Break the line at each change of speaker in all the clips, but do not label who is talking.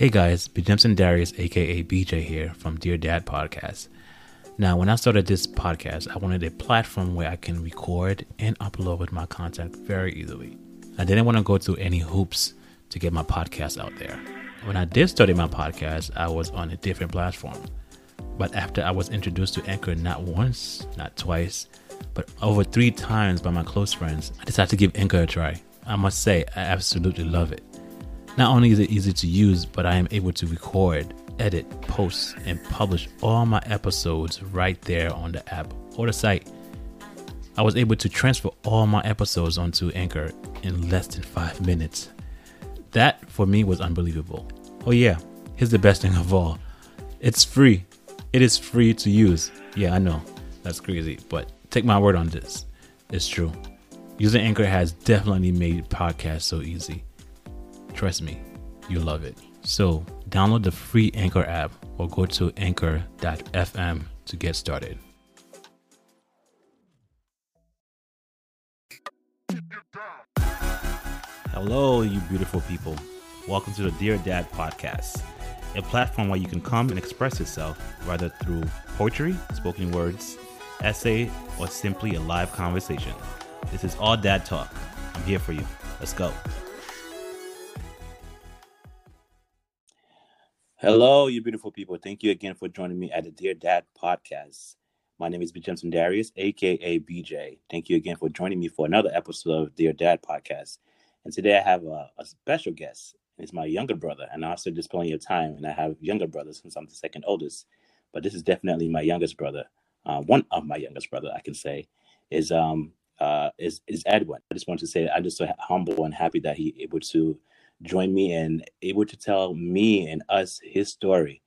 Hey guys, B. Jimson Darius, aka BJ here from Dear Dad Podcast. Now, when I started this podcast, I wanted a platform where I can record and upload my content very easily. I didn't want to go through any hoops to get my podcast out there. When I did start my podcast, I was on a different platform. But after I was introduced to Anchor not once, not twice, but over three times by my close friends, I decided to give Anchor a try. I must say, I absolutely love it. Not only is it easy to use, but I am able to record, edit, post, and publish all my episodes right there on the app or the site. I was able to transfer all my episodes onto Anchor in less than five minutes. That for me was unbelievable. Oh, yeah, here's the best thing of all it's free. It is free to use. Yeah, I know, that's crazy, but take my word on this. It's true. Using Anchor has definitely made podcasts so easy. Trust me, you'll love it. So, download the free Anchor app or go to anchor.fm to get started. Hello, you beautiful people. Welcome to the Dear Dad podcast, a platform where you can come and express yourself, whether through poetry, spoken words, essay, or simply a live conversation. This is all dad talk. I'm here for you. Let's go. Hello, you beautiful people. Thank you again for joining me at the Dear Dad podcast. My name is B. Jensen Darius, aka BJ. Thank you again for joining me for another episode of Dear Dad podcast. And today I have a, a special guest. It's my younger brother, and I also just plenty of time. And I have younger brothers since I'm the second oldest, but this is definitely my youngest brother. Uh, one of my youngest brother, I can say, is um uh is is Edwin. I just want to say I'm just so humble and happy that he able to join me and able to tell me and us his story.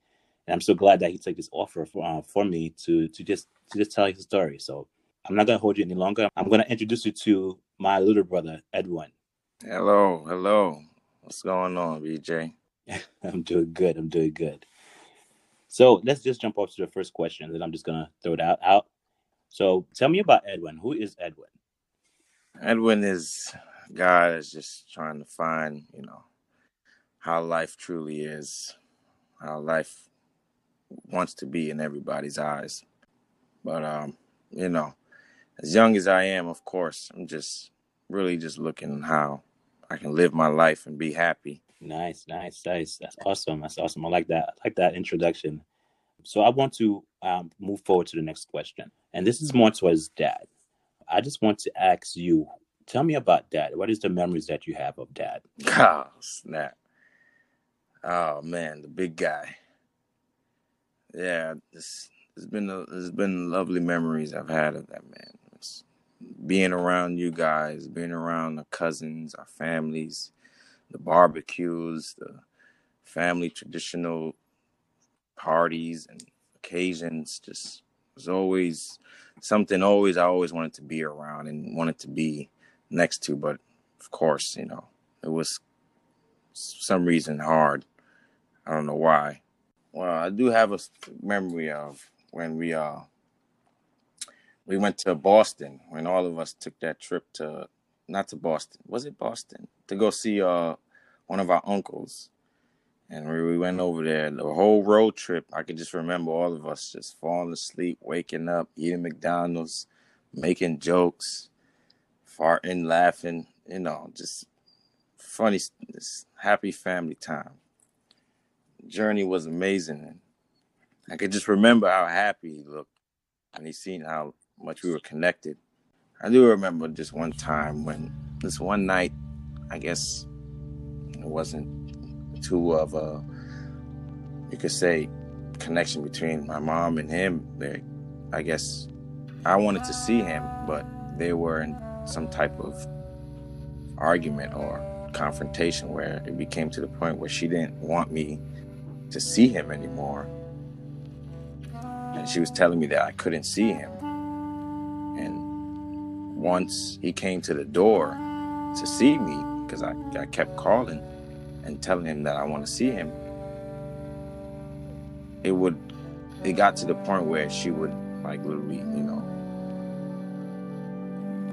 And I'm so glad that he took this offer for, uh, for me to to just to just tell his story. So I'm not gonna hold you any longer. I'm gonna introduce you to my little brother Edwin.
Hello, hello. What's going on, BJ?
I'm doing good. I'm doing good. So let's just jump off to the first question, and I'm just gonna throw it out. Out. So tell me about Edwin. Who is Edwin?
Edwin is God is just trying to find, you know, how life truly is, how life wants to be in everybody's eyes. But um, you know, as young as I am, of course, I'm just really just looking how I can live my life and be happy.
Nice, nice, nice. That's awesome. That's awesome. I like that. I like that introduction. So I want to um, move forward to the next question, and this is more towards dad. I just want to ask you, tell me about dad. What is the memories that you have of dad?
Oh snap! Oh man, the big guy. Yeah, it's, it's been a, there's been lovely memories I've had of that man. It's being around you guys, being around the cousins, our families, the barbecues, the family traditional parties and occasions. Just was always something. Always, I always wanted to be around and wanted to be next to. But of course, you know, it was some reason hard. I don't know why. Well, I do have a memory of when we uh we went to Boston when all of us took that trip to not to Boston. Was it Boston? To go see uh one of our uncles. And we went over there, the whole road trip, I could just remember all of us just falling asleep, waking up, eating McDonald's, making jokes, farting, laughing, you know, just funny, this happy family time. Journey was amazing. I could just remember how happy he looked and he seen how much we were connected. I do remember just one time when this one night, I guess it wasn't too of a, you could say, connection between my mom and him. There, I guess I wanted to see him, but they were in some type of argument or confrontation where it became to the point where she didn't want me to see him anymore. And she was telling me that I couldn't see him. And once he came to the door to see me, because I, I kept calling and telling him that I want to see him, it would, it got to the point where she would like literally, you know,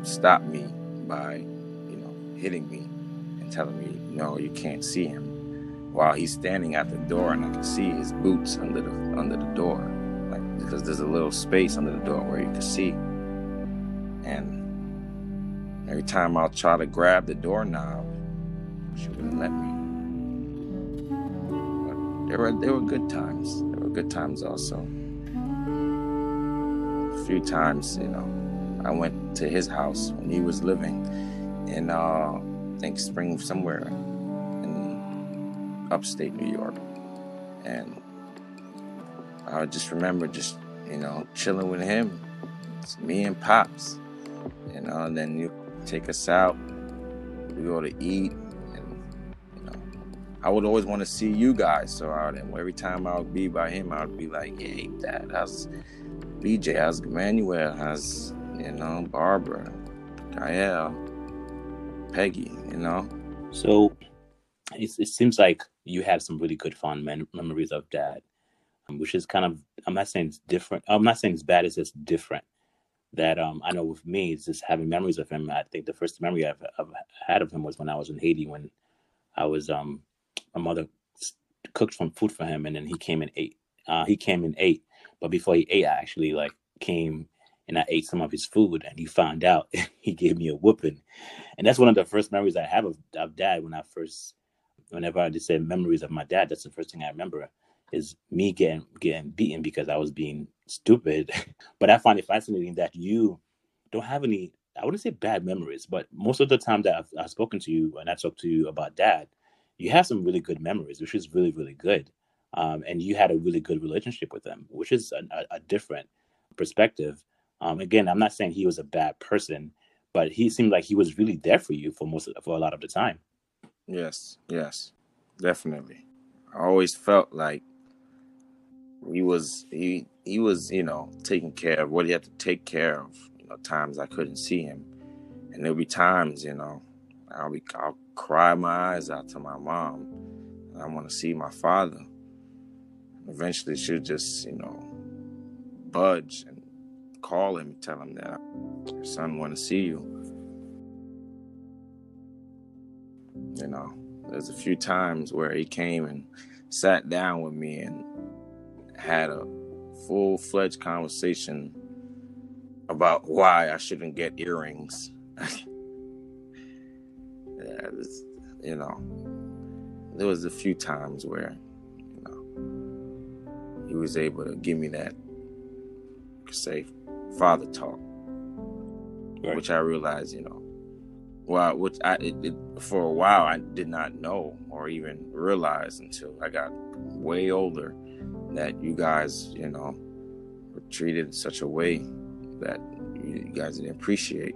stop me by, you know, hitting me and telling me, no, you can't see him. while he's standing at the door, and I can see his boots under the under the door, like because there's a little space under the door where you can see. And every time I'll try to grab the doorknob, she wouldn't let me. But there were there were good times. There were good times also. A few times, you know, I went to his house when he was living in uh, I think spring somewhere in upstate New York, and I just remember just you know chilling with him. It's me and pops, you know. And then you take us out, we go to eat, and you know, I would always want to see you guys. So I would, every time I would be by him, I would be like, "Hey, Dad, how's BJ? How's Emmanuel? How's you know Barbara, Gael, Peggy? You know."
So it, it seems like you have some really good fond mem- memories of dad, um, which is kind of I'm not saying it's different. I'm not saying it's bad. It's just different. That um, I know with me, it's just having memories of him. I think the first memory I've, I've had of him was when I was in Haiti when I was um, my mother cooked some food for him, and then he came and ate. Uh, he came and ate, but before he ate, I actually like came and I ate some of his food, and he found out. he gave me a whooping, and that's one of the first memories I have of, of dad when I first whenever I just say memories of my dad, that's the first thing I remember is me getting getting beaten because I was being stupid. but I find it fascinating that you don't have any I wouldn't say bad memories, but most of the time that I've, I've spoken to you and I talked to you about dad, you have some really good memories, which is really really good. Um, and you had a really good relationship with him, which is a, a, a different perspective. Um, again, I'm not saying he was a bad person, but he seemed like he was really there for you for most for a lot of the time.
Yes, yes, definitely. I always felt like he was he he was you know taking care of what he had to take care of. You know, times I couldn't see him, and there'll be times you know I'll be I'll cry my eyes out to my mom. I want to see my father. Eventually, she'll just you know budge and call him, and tell him that your son want to see you. You know, there's a few times where he came and sat down with me and had a full fledged conversation about why I shouldn't get earrings. yeah, this, you know, there was a few times where, you know, he was able to give me that, say, father talk,
Right.
which I realized, you know, well, which I it, it, for a while I did not know or even realize until I got way older that you guys, you know, were treated in such a way that you guys didn't appreciate.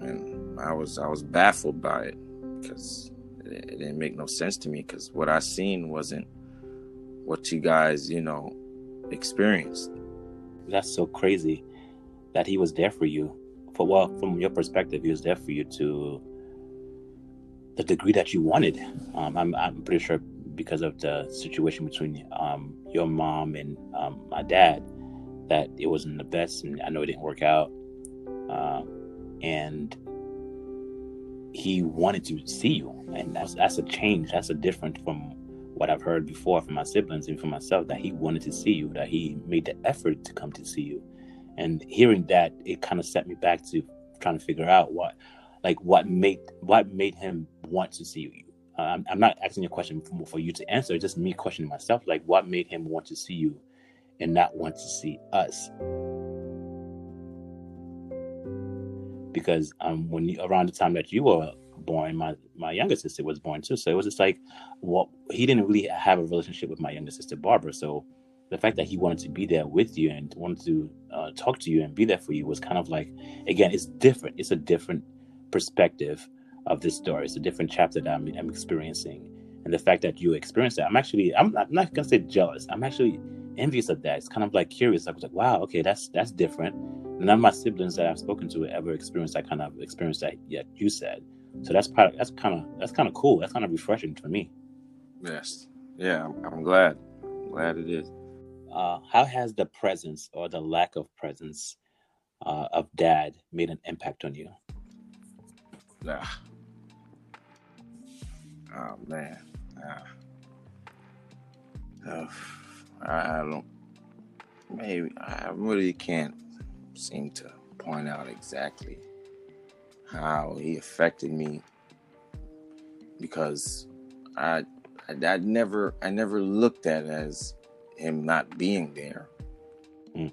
And I was I was baffled by it because it, it didn't make no sense to me because what I seen wasn't what you guys, you know, experienced.
that's so crazy that he was there for you. For well from your perspective he was there for you to the degree that you wanted. Um, I'm, I'm pretty sure because of the situation between um, your mom and um, my dad that it wasn't the best and i know it didn't work out. Uh, and he wanted to see you and that's that's a change. That's a different from what i've heard before from my siblings and from myself that he wanted to see you that he made the effort to come to see you. And hearing that it kind of set me back to trying to figure out what like what made what made him want to see you. Uh, I'm, I'm not asking a question for, for you to answer just me questioning myself like what made him want to see you and not want to see us? Because um when you, around the time that you were born my my younger sister was born too. So it was just like what he didn't really have a relationship with my younger sister barbara. So the fact that he wanted to be there with you and wanted to uh, talk to you and be there for you was kind of like again it's different. It's a different perspective of this story. It's a different chapter that i'm, I'm experiencing. And the fact that you experienced that i'm actually i'm not, I'm not gonna say jealous. I'm actually envious of that. It's kind of like curious. I was like wow okay that's that's different. None of my siblings that i've spoken to ever experienced that kind of experience that yet you said so that's part that's kind of that's kind of cool that's kind of refreshing for me
Yes. Yeah, I'm, I'm glad. I'm glad it is.
uh, how has the presence or the lack of presence uh, of dad made an impact on you?
Nah. Oh man, uh, uh, I don't. Maybe I really can't seem to point out exactly how he affected me because I, I, I never I never looked at it as him not being there.
Mm.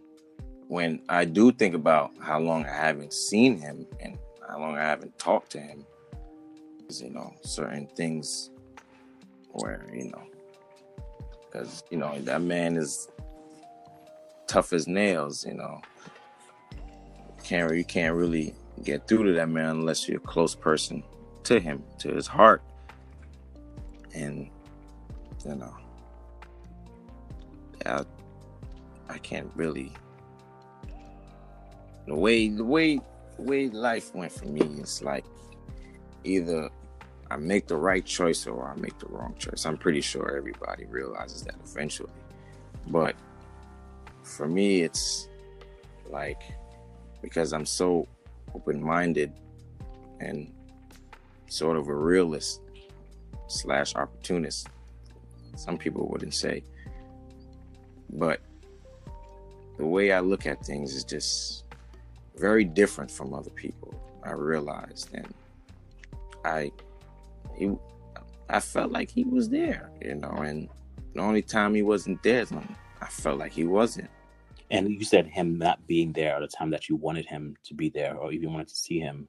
When I do think about how long I haven't seen him and how long I haven't talked to him, you know, certain things where, you know, because, you know, that man is tough as nails, you know. Can't you can't really get through to that man unless you're a close person to him, to his heart. And you know, I, I can't really the way the way the way life went for me is like either I make the right choice or I make the wrong choice. I'm pretty sure everybody realizes that eventually. But for me it's like because I'm so open-minded and sort of a realist slash opportunist. Some people wouldn't say. But the way I look at things is just very different from other people. I realized and I he I felt like he was there, you know, and the only time he wasn't there, I felt like he wasn't.
And you said him not being there at the time that you wanted him to be there, or even wanted to see him.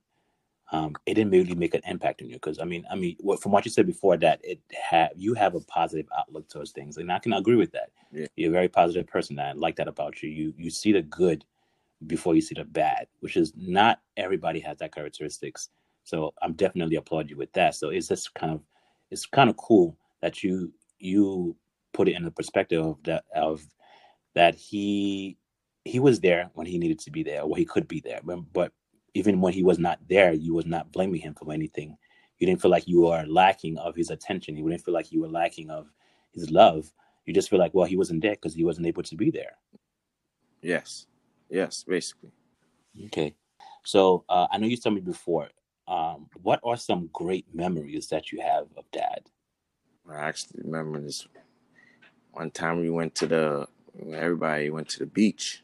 Um, it didn't really make an impact on you because I mean, I mean, what, from what you said before, that it have you have a positive outlook towards things, and I can agree with that.
Yeah.
You're a very positive person. I like that about you. You you see the good before you see the bad, which is not everybody has that characteristics. So I'm definitely applaud you with that. So it's just kind of it's kind of cool that you you put it in the perspective of that of that he he was there when he needed to be there, or he could be there. But, but even when he was not there, you was not blaming him for anything. You didn't feel like you were lacking of his attention. You didn't feel like you were lacking of his love. You just feel like, well, he wasn't there because he wasn't able to be there.
Yes, yes, basically.
Okay, so uh, I know you told me before. Um, what are some great memories that you have of Dad?
I actually remember this one time we went to the everybody went to the beach.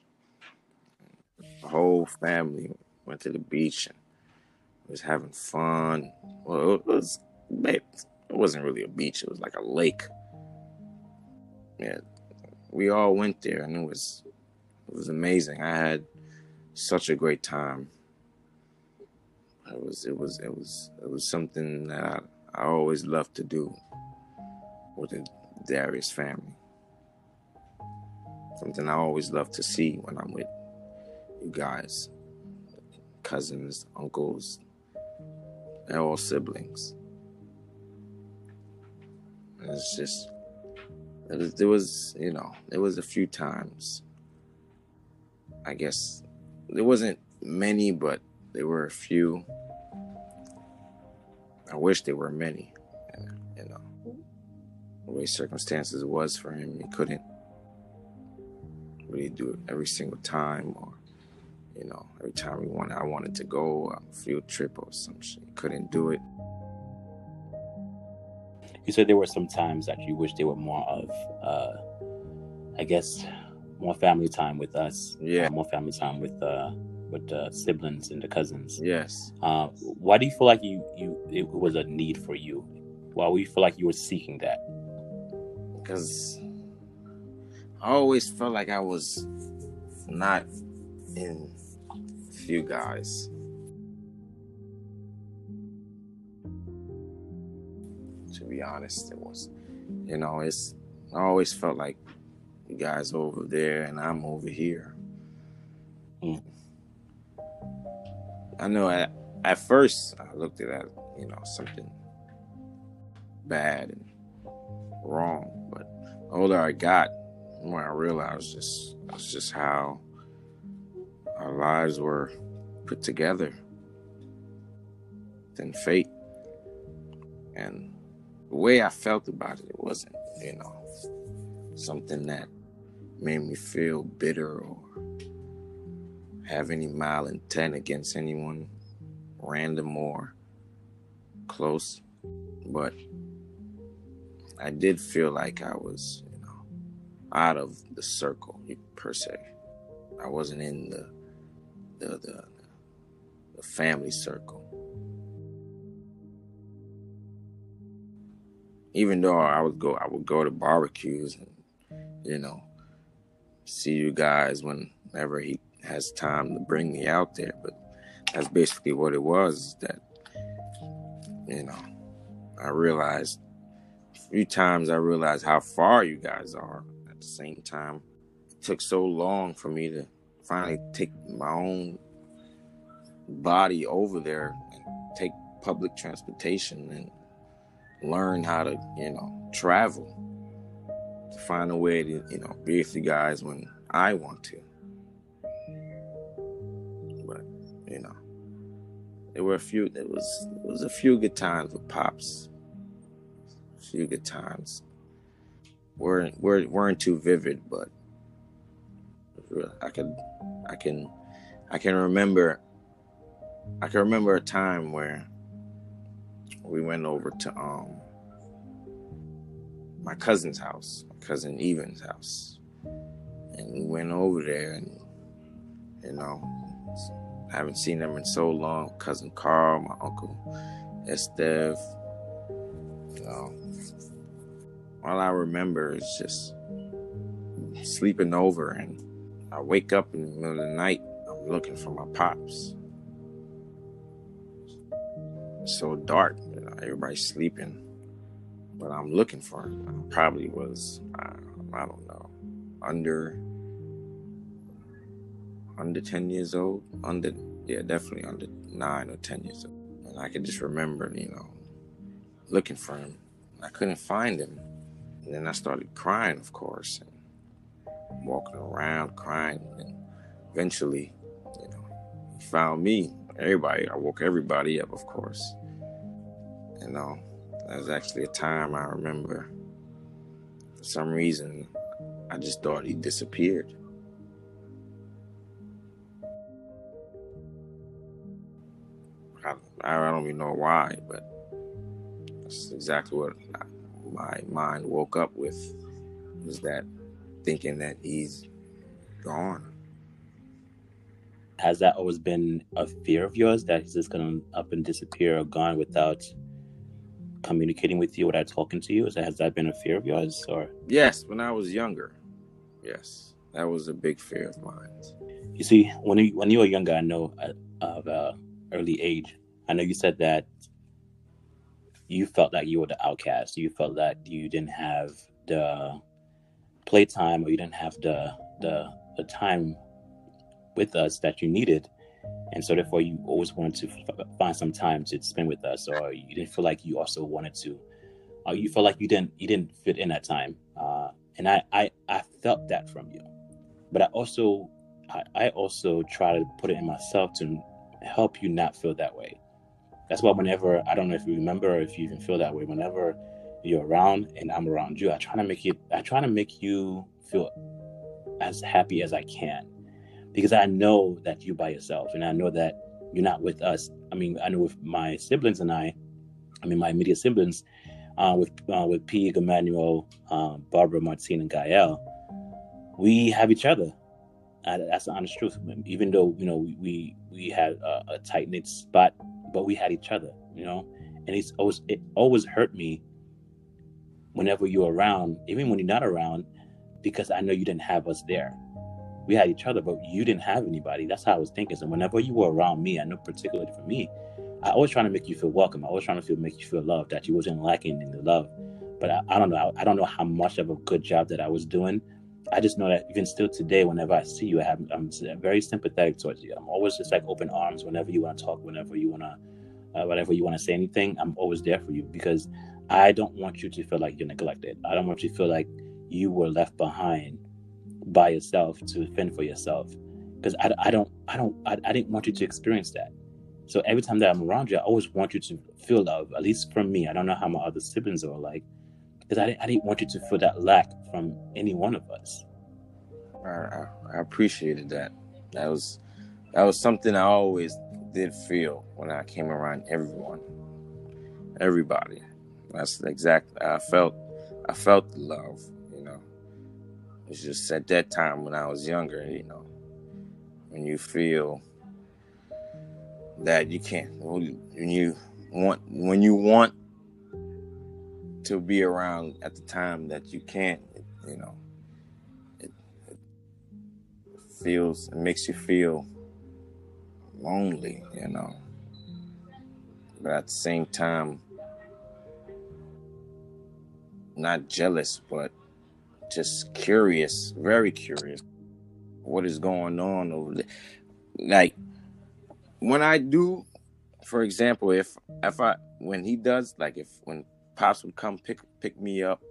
The whole family went to the beach and was having fun. Well, it was it wasn't really a beach; it was like a lake. Yeah, we all went there, and it was it was amazing. I had such a great time. It was it was it was it was something that I, I always loved to do with the Darius family. Something I always love to see when I'm with you guys, cousins, uncles, they're all siblings. It's just, it was, there was, you know, there was a few times. I guess there wasn't many, but there were a few. I wish there were many. You know, the way circumstances was for him, he couldn't really do it every single time or you know every time we wanted i wanted to go on a field trip or some shit couldn't do it
You said there were some times that you wish there were more of, uh, I guess, more family time with us.
Yeah.
uh, more family time with uh, with the siblings and the cousins.
yes
Uh, why do you feel like you you it was a need for you? Why do you feel like you were seeking that?
because i always felt like i was not in few guys. To be honest it was you know it's i always felt like guys over there and i'm over here. I know at, at first i looked at that you know something bad and wrong but older i got more i realized just that's just how our lives were put together than fate. And the way i felt about it it wasn't you know something that made me feel bitter or have any malintent against anyone random or close. But I did feel like I was, out of the circle per se. I wasn't in the the the, the family circle. Even though I would go, I would go to barbecues and, you know, see you guys whenever he has time to bring me out there. But that's basically what it was. That you know, I realized a few times I realized how far you guys are. The same time, it took so long for me to finally take my own body over there and take public transportation and learn how to, you know, travel to find a way to, you know, be with you guys when I want to. But, you know, there were a few there was there was a few good times with pops. A few good times. Weren't weren't weren't too vivid, but I can I can I can remember I can remember a time where we went over to um my cousin's house, my cousin Evan's house. And we went over there and you know I haven't seen them in so long. Cousin Carl, my uncle Esteve. You know. All I remember is just sleeping over and I wake up in the middle of the night, I'm looking for my pops. It's so dark, you know, everybody's sleeping, but I'm looking for him. I probably was, I, I don't know, under under 10 years old, under, yeah, definitely under nine or 10 years old. And I could just remember, you know, looking for him. I couldn't find him. And then I started crying, of course. And walking around crying. And eventually, you know, he found me. Everybody, I woke everybody up, of course. You know, that was actually a time I remember. For some reason, I just thought he disappeared. I, I don't even know why, but that's exactly what my mind woke up with was that thinking that he's gone.
Has that always been a fear of yours that he's just gonna up and disappear or gone without communicating with you, without talking to you? Is that, has that been a fear of yours, or?
Yes, when I was younger. Yes, that was a big fear of mine.
You see, when you when you were younger, I know uh, of uh, early age. I know you said that you felt like you were the outcast. You felt that you didn't have the playtime or you didn't have the the the time with us that you needed. And so therefore you always wanted to f- find some time to spend with us or you didn't feel like you also wanted to or you felt like you didn't you didn't fit in that time uh, and I, I i felt that from you. But i also I, I also try to put it in myself to help you not feel that way that's why whenever i don't know if you remember or if you even feel that way whenever you're around and I'm around you. I try to make you I try to make you feel as happy as I can. Because I know that you're by yourself and I know that you're not with us. I mean, I know with my siblings and I, I mean my immediate siblings, uh, with uh, with P, Emmanuel, um, Barbara, Martine, and Gael, we have each other. Uh, that's the honest truth. Even though you know we we, had a tight knit spot, but we had each other. You know, and it's always it always hurt me whenever you're around, even when you're not around, because I know you didn't have us there. We had each other, but you didn't have anybody. That's how I was thinking. So whenever you were around me, I know particularly for me, I always trying to make you feel welcome. I always trying to feel make you feel loved, that you wasn't lacking in the love. But I, I don't know. I, I, don't know how much of a good job that I was doing. I just know that even still today, whenever I see you, I have, I'm very sympathetic towards you. I'm always just like open arms whenever you want to talk, whenever you want to, uh, whatever you want to say anything. I'm always there for you because I don't want you to feel like you're neglected. I don't want you to feel like you were left behind by yourself to fend for yourself. Because I, I don't, I don't, I, I didn't want you to experience that. So every time that I'm around you, I always want you to feel love, at least from me. I don't know how my other siblings are like, because I, I didn't want you to feel that lack from any one of us.
I, I appreciated that. That was that was something I always did feel when I came around everyone, everybody. That's exactly I felt I felt love, you know. It's just at that time when I was younger, you know, when you feel that you can't, when you want, when you want to be around at the time that you can't, you know, it, it feels, it makes you feel lonely, you know. But at the same time, not jealous, but just curious, very curious. What is going on over there? Like when I do, for example, if if I when he does, like if when pops would come pick pick me up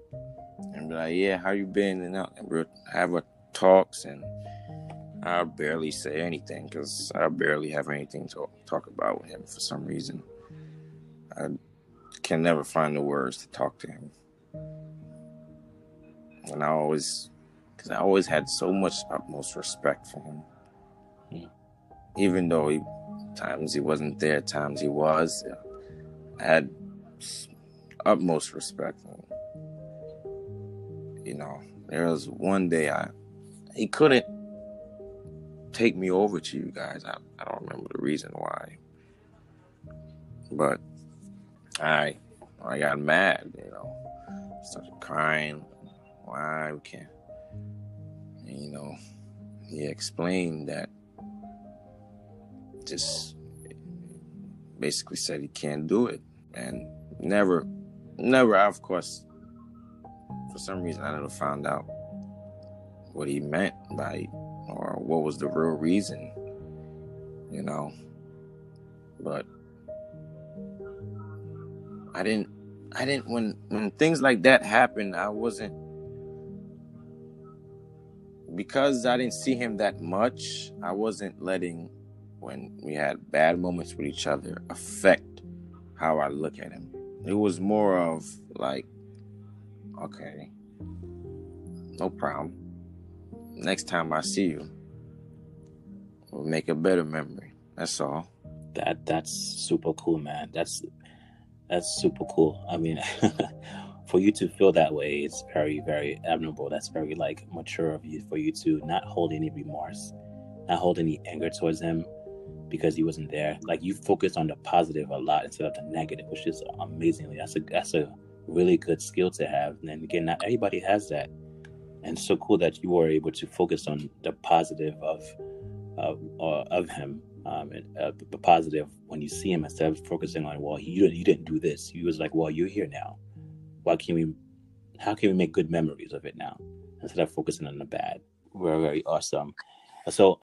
and be like, "Yeah, how you been?" and, and we'll have a talks, and I barely say anything because I barely have anything to talk about with him for some reason. I can never find the words to talk to him and I always, because I always had so much utmost respect for him, mm. even though he times he wasn't there, times he was. I had utmost respect for him. You know, there was one day I he couldn't take me over to you guys. I, I don't remember the reason why. But I I got mad, you know. Started crying, why we can't. And, you know, he explained that just basically said he can't do it and never never of course for some reason i never found out what he meant by or what was the real reason you know but i didn't i didn't when when things like that happened i wasn't because I didn't see him that much, I wasn't letting when we had bad moments with each other affect how I look at him. It was more of like, okay, no problem. Next time I see you, we'll make a better memory. That's all.
That that's super cool, man. That's that's super cool. I mean, for you to feel that way it's very very admirable that's very like mature of you for you to not hold any remorse not hold any anger towards him because he wasn't there. Like you focus on the positive a lot instead of the negative which is amazingly that's a that's a really good skill to have. And again not everybody has that. And so cool that you were able to focus on the positive of of, uh, of him um, and, uh, the positive when you see him instead of focusing on well you, you didn't do this. He was like well you're here now. Why can we how can we make good memories of it now instead of focusing on the bad? We're very awesome. So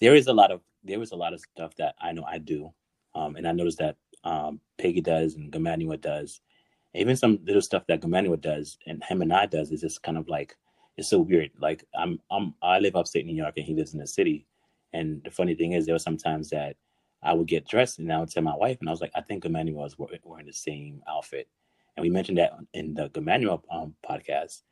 there is a lot of there is a lot of stuff that i know i do um, and i noticed that um, peggy does and gamanua does. Even some little stuff that gamanua does and him and i does is just kind of like it's so weird. Like i'm i'm i live upstate new york and he lives in the city. And the funny thing is there were sometimes that i would get dressed and i would tell my wife and i was like i think gamanua was wearing the same outfit. And we mentioned that in the Emmanuel um, podcast,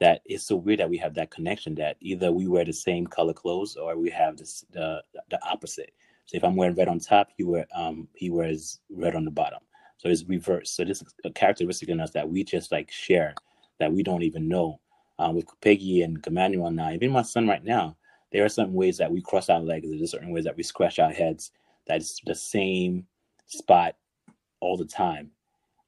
that it's so weird that we have that connection that either we wear the same color clothes or we have this the the opposite. So if I'm wearing red on top, he wear um he wears red on the bottom. So it's reverse. So this is a characteristic in us that we just like share that we don't even know. Um, with Peggy and Emmanuel now, even my son right now, there are certain ways that we cross our legs. There's certain ways that we scratch our heads. That's the same spot all the time.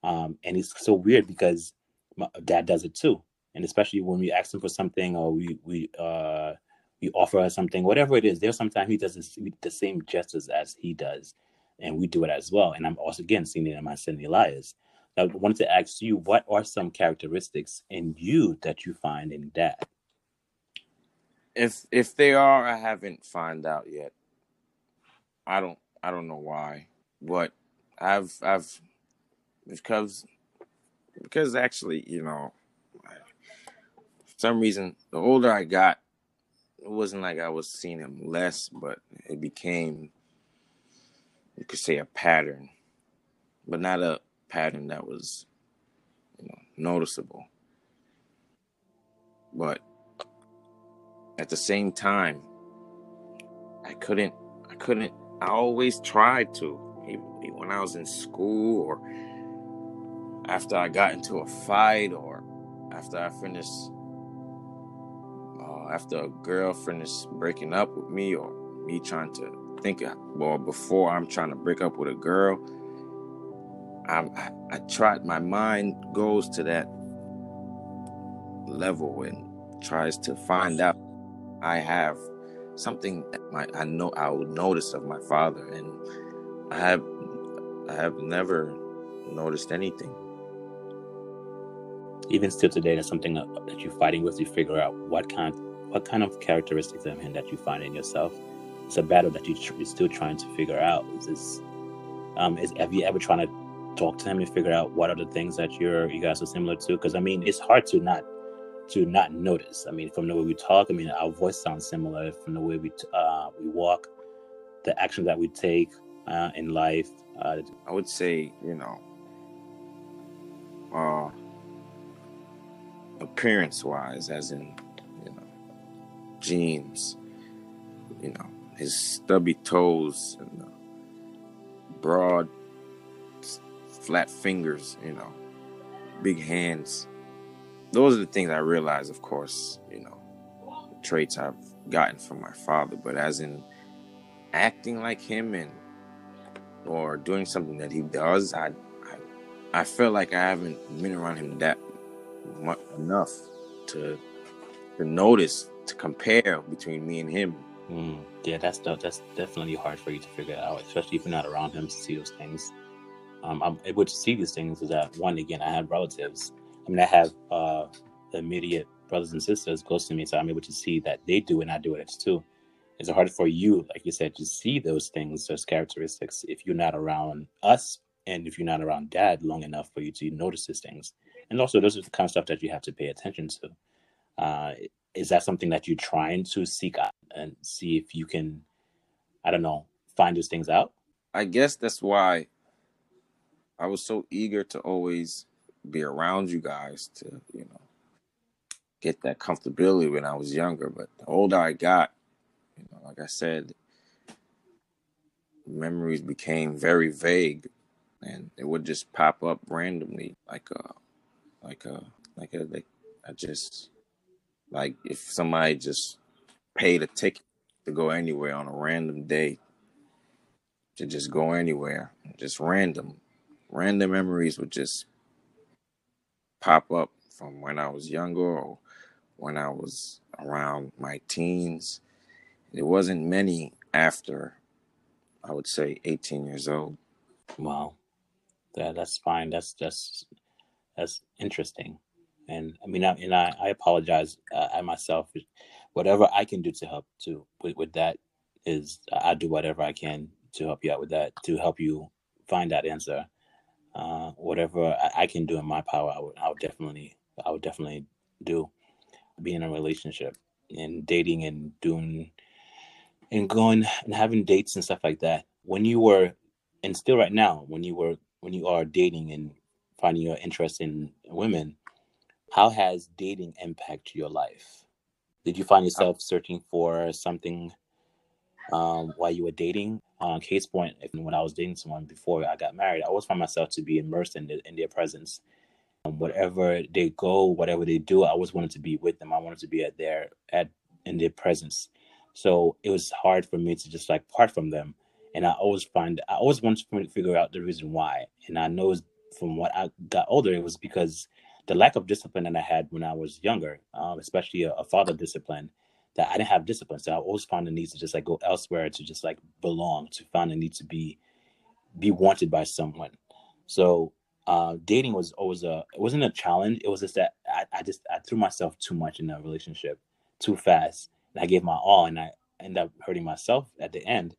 Um, and it's so weird because my dad does it too. And especially when we ask him for something or we we uh, we offer us something, whatever it is, there's sometimes he does the same gestures as he does, and we do it as well. And I'm also again seeing it in my son Elias. I wanted to ask you, what are some characteristics in you that you find in dad?
If if they are, I haven't found out yet. I don't I don't know why, but I've I've because because actually, you know, some reason, the older I got, it wasn't like I was seeing him less, but it became, you could say, a pattern, but not a pattern that was, you know, noticeable. But at the same time, I couldn't, I couldn't, I always tried to, when I was in school or after I got into a fight or after I finished, after a girl finished breaking up with me, or me trying to think, well, before I'm trying to break up with a girl, I, I, I. My mind goes to that level and tries to find out. I have something that my I know I would notice of my father, and I have I have never noticed anything.
Even still today, that's something that you're fighting with. You figure out what kind what kind of characteristics of him that you find in yourself. It's a battle that you tr- you're still trying to figure out. Is this, um, is have you ever trying to talk to him and figure out what are the things that you're you guys are similar to? Because I mean, it's hard to not to not notice. I mean, from the way we talk, I mean, our voice sounds similar. From the way we uh, we walk, the actions that we take uh, in life. Uh,
I would say, you know, uh, appearance wise, as in, jeans, you know, his stubby toes and broad, flat fingers, you know, big hands. Those are the things I realize, of course, you know, traits I've gotten from my father, but as in acting like him and or doing something that he does, I I, I feel like I haven't been around him that much enough to to notice to compare between me and him.
mm, yeah, that's that's definitely hard for you to figure out, especially if you're not around him to see those things. Um, I'm able to see these things is that one again, I have relatives. I mean, I have uh, immediate brothers and sisters close to me, so I'm able to see that they do and I do it too it's hard for you, like you said, to see those things, those characteristics, if you're not around us and if you're not around dad long enough for you to notice these things. And also, those are the kind of stuff that you have to pay attention to. Uh, is that something that you're trying to seek out and see if you can, I don't know, find those things out?
I guess that's why I was so eager to always be around you guys to, you know, get that comfortability when I was younger. But the older I got, you know, like I said, memories became very vague, and it would just pop up randomly, like a, like a, like a, like I just, like if somebody just paid a ticket to go anywhere on a random day, to just go anywhere, just random, random memories would just pop up from when I was younger or when I was around my teens it wasn't many after, I would say, 18 years old.
Wow, that that's fine. That's that's that's interesting. And I mean, I, and I, I apologize. Uh, I myself, whatever I can do to help to with, with that is I do whatever I can to help you out with that to help you find that answer. Uh, whatever I, I, can do in my power, I would, I would definitely, I would definitely do. Being in a relationship and dating and doing and going and having dates and stuff like that when you were and still right now when you were when you are dating and finding your interest in women how has dating impacted your life? Did you find yourself searching for something um, while you were dating? On uh, case point if, when i was dating someone before i got married i always found myself to be immersed in, the, in their presence. Um, whatever they go whatever they do i always wanted to be with them. I wanted to be at their at in their presence. So it was hard for me to just like part from them. And I always find I always wanted to figure out the reason why. And I know from what I got older, it was because the lack of discipline that I had when I was younger, um, especially a, a, father discipline, that I didn't have discipline. So I always found the need to just like go elsewhere to just like belong, to find the need to be be wanted by someone. So uh, dating was always a it wasn't a challenge. It was just that I, I just I threw myself too much in a relationship too fast and I gave my all, and I ended up hurting myself at the end.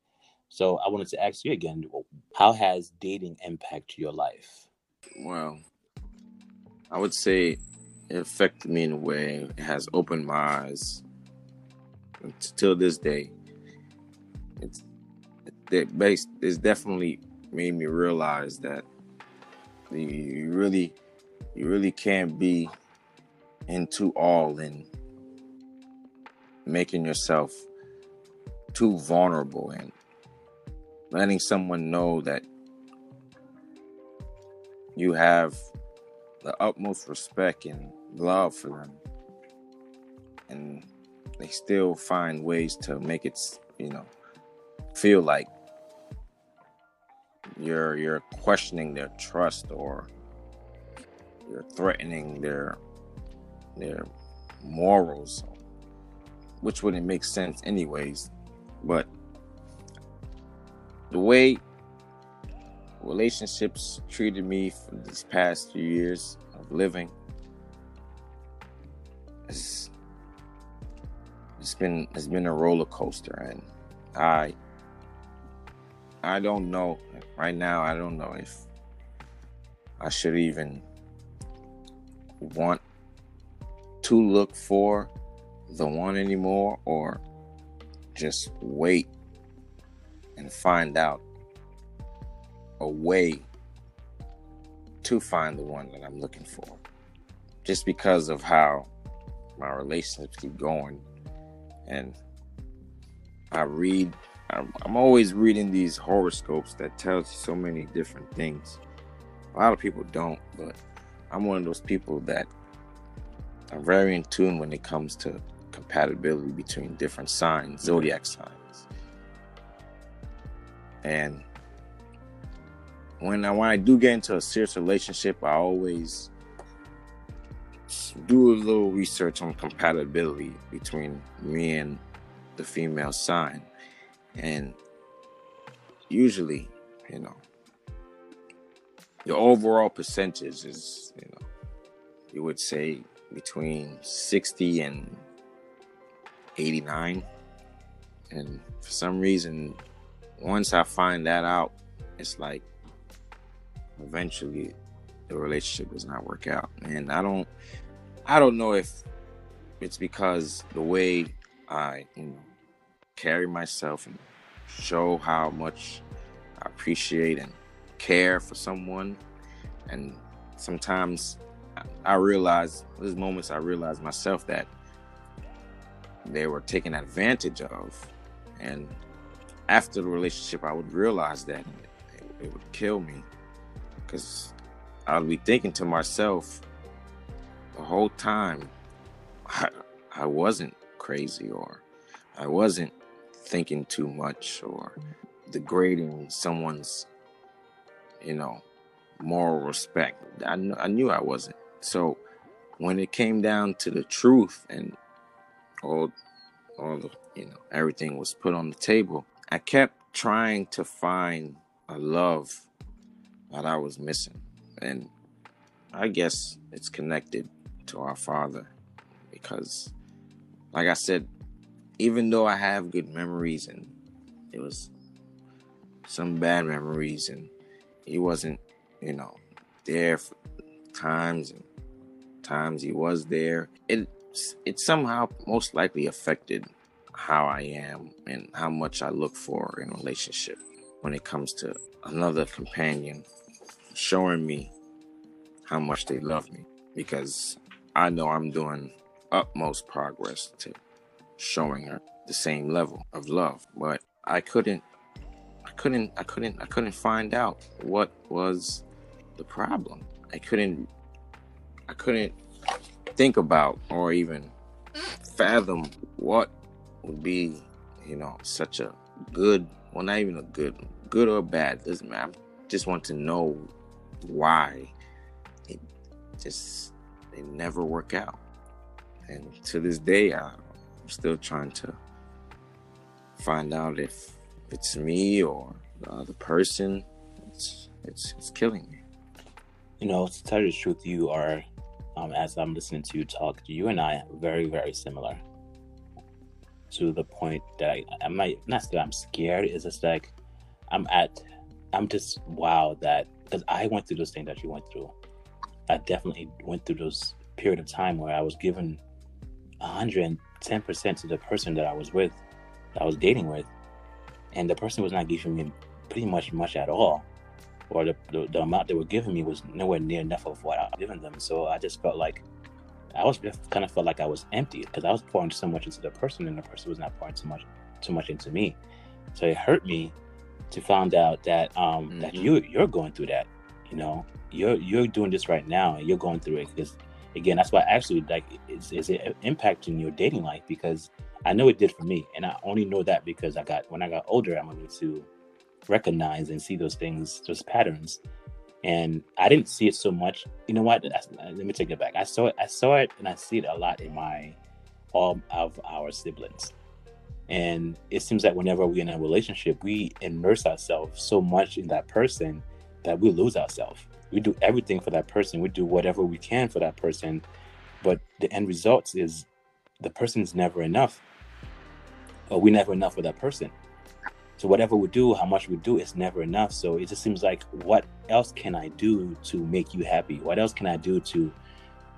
So I wanted to ask you again: How has dating impacted your life?
Well, I would say it affected me in a way. It has opened my eyes till this day. It's it based. It's definitely made me realize that you really, you really can't be into all and making yourself too vulnerable and letting someone know that you have the utmost respect and love for them, and they still find ways to make it, you know, feel like you're you're questioning their trust or you're threatening their their morals, which wouldn't make sense anyways. But the way relationships treated me for these past few years of living it's, it's been it's been a roller coaster. And I I don't know right now I don't know if I should even want to look for the one anymore or just wait and find out a way to find the one that I'm looking for. Just because of how my relationships keep going. And I read, I'm, I'm always reading these horoscopes that tells you so many different things. A lot of people don't, but I'm one of those people that are very in tune when it comes to compatibility between different signs, zodiac signs. And when I when I do get into a serious relationship, I always do a little research on compatibility between me and the female sign. And usually, you know, the overall percentage is, you know, you would say between 60 and 89. And for some reason, once I find that out, it's like eventually the relationship does not work out. And I don't I don't know if it's because the way I, you know, carry myself and show how much I appreciate and care for someone. And sometimes I realize, there's moments I realize myself that they were taken advantage of. And after the relationship, I would realize that it, it would kill me because I would be thinking to myself, the whole time I, I wasn't crazy or I wasn't thinking too much or degrading someone's, you know, moral respect. I, kn- I knew I wasn't. So when it came down to the truth and all, all the, you know, everything was put on the table, I kept trying to find a love that I was missing. And I guess it's connected to our Father because, like I said, even though I have good memories and it was some bad memories and he wasn't, you know, there for times and times he was there, it it somehow most likely affected how I am and how much I look for in a relationship when it comes to another companion showing me how much they love me because I know I'm doing utmost progress to showing her the same level of love, but I couldn't I couldn't I couldn't I couldn't find out what was the problem. I couldn't I couldn't think about or even fathom what would be, you know, such a good well not even a good good or bad, doesn't matter. I just want to know why it just they never work out. And to this day, I'm still trying to find out if it's me or the other person. It's it's it's killing me.
You know, to tell you the truth, you are, um, as I'm listening to you talk, you and I are very, very similar. To the point that I, I might not say I'm scared. It's just like I'm at, I'm just wow that because I went through those things that you went through. I definitely went through those period of time where I was given 110% to the person that I was with, that I was dating with, and the person was not giving me pretty much much at all, or the, the, the amount they were giving me was nowhere near enough of what I was giving them. So I just felt like I was kind of felt like I was empty because I was pouring so much into the person, and the person was not pouring so much too much into me. So it hurt me to find out that um, mm-hmm. that you you're going through that you know, you're you're doing this right now, and you're going through it because again, that's why actually like is is it impacting your dating life because I know it did for me, and I only know that because I got when I got older, I'm able to recognize and see those things, those patterns. And I didn't see it so much. You know what? Let me take it back. I saw it. I saw it, and I see it a lot in my all of our siblings. And it seems that whenever we're in a relationship, we immerse ourselves so much in that person that we lose ourselves. We do everything for that person. We do whatever we can for that person. But the end result is the person is never enough. Or we never enough for that person. So whatever we do, how much we do, it's never enough. So it just seems like what else can I do to make you happy? What else can I do to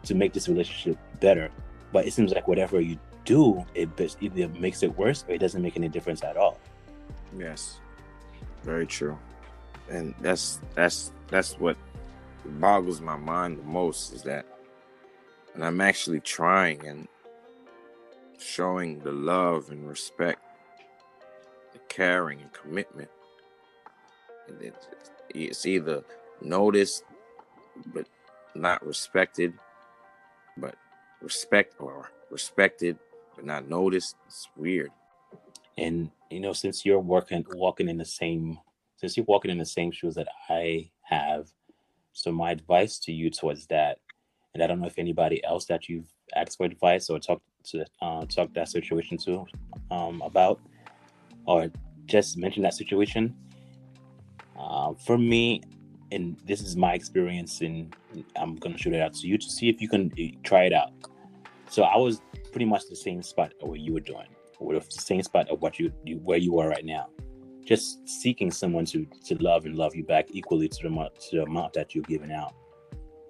to make this relationship better? But it seems like whatever you do, it either makes it worse or it doesn't make any difference at all.
Yes, very true, and that's that's that's what boggles my mind the most is that, and I'm actually trying and showing the love and respect, the caring and commitment. It's either noticed but not respected, but respect or respected but not noticed. It's weird.
And you know, since you're working walking in the same since you're walking in the same shoes that I have, so my advice to you towards that, and I don't know if anybody else that you've asked for advice or talked to uh, talk that situation to um, about, or just mention that situation. Uh, for me, and this is my experience, and I'm gonna shoot it out to you to see if you can eh, try it out. So I was pretty much the same spot of what you were doing, or the same spot of what you, you where you are right now. Just seeking someone to to love and love you back equally to the amount to the amount that you're giving out.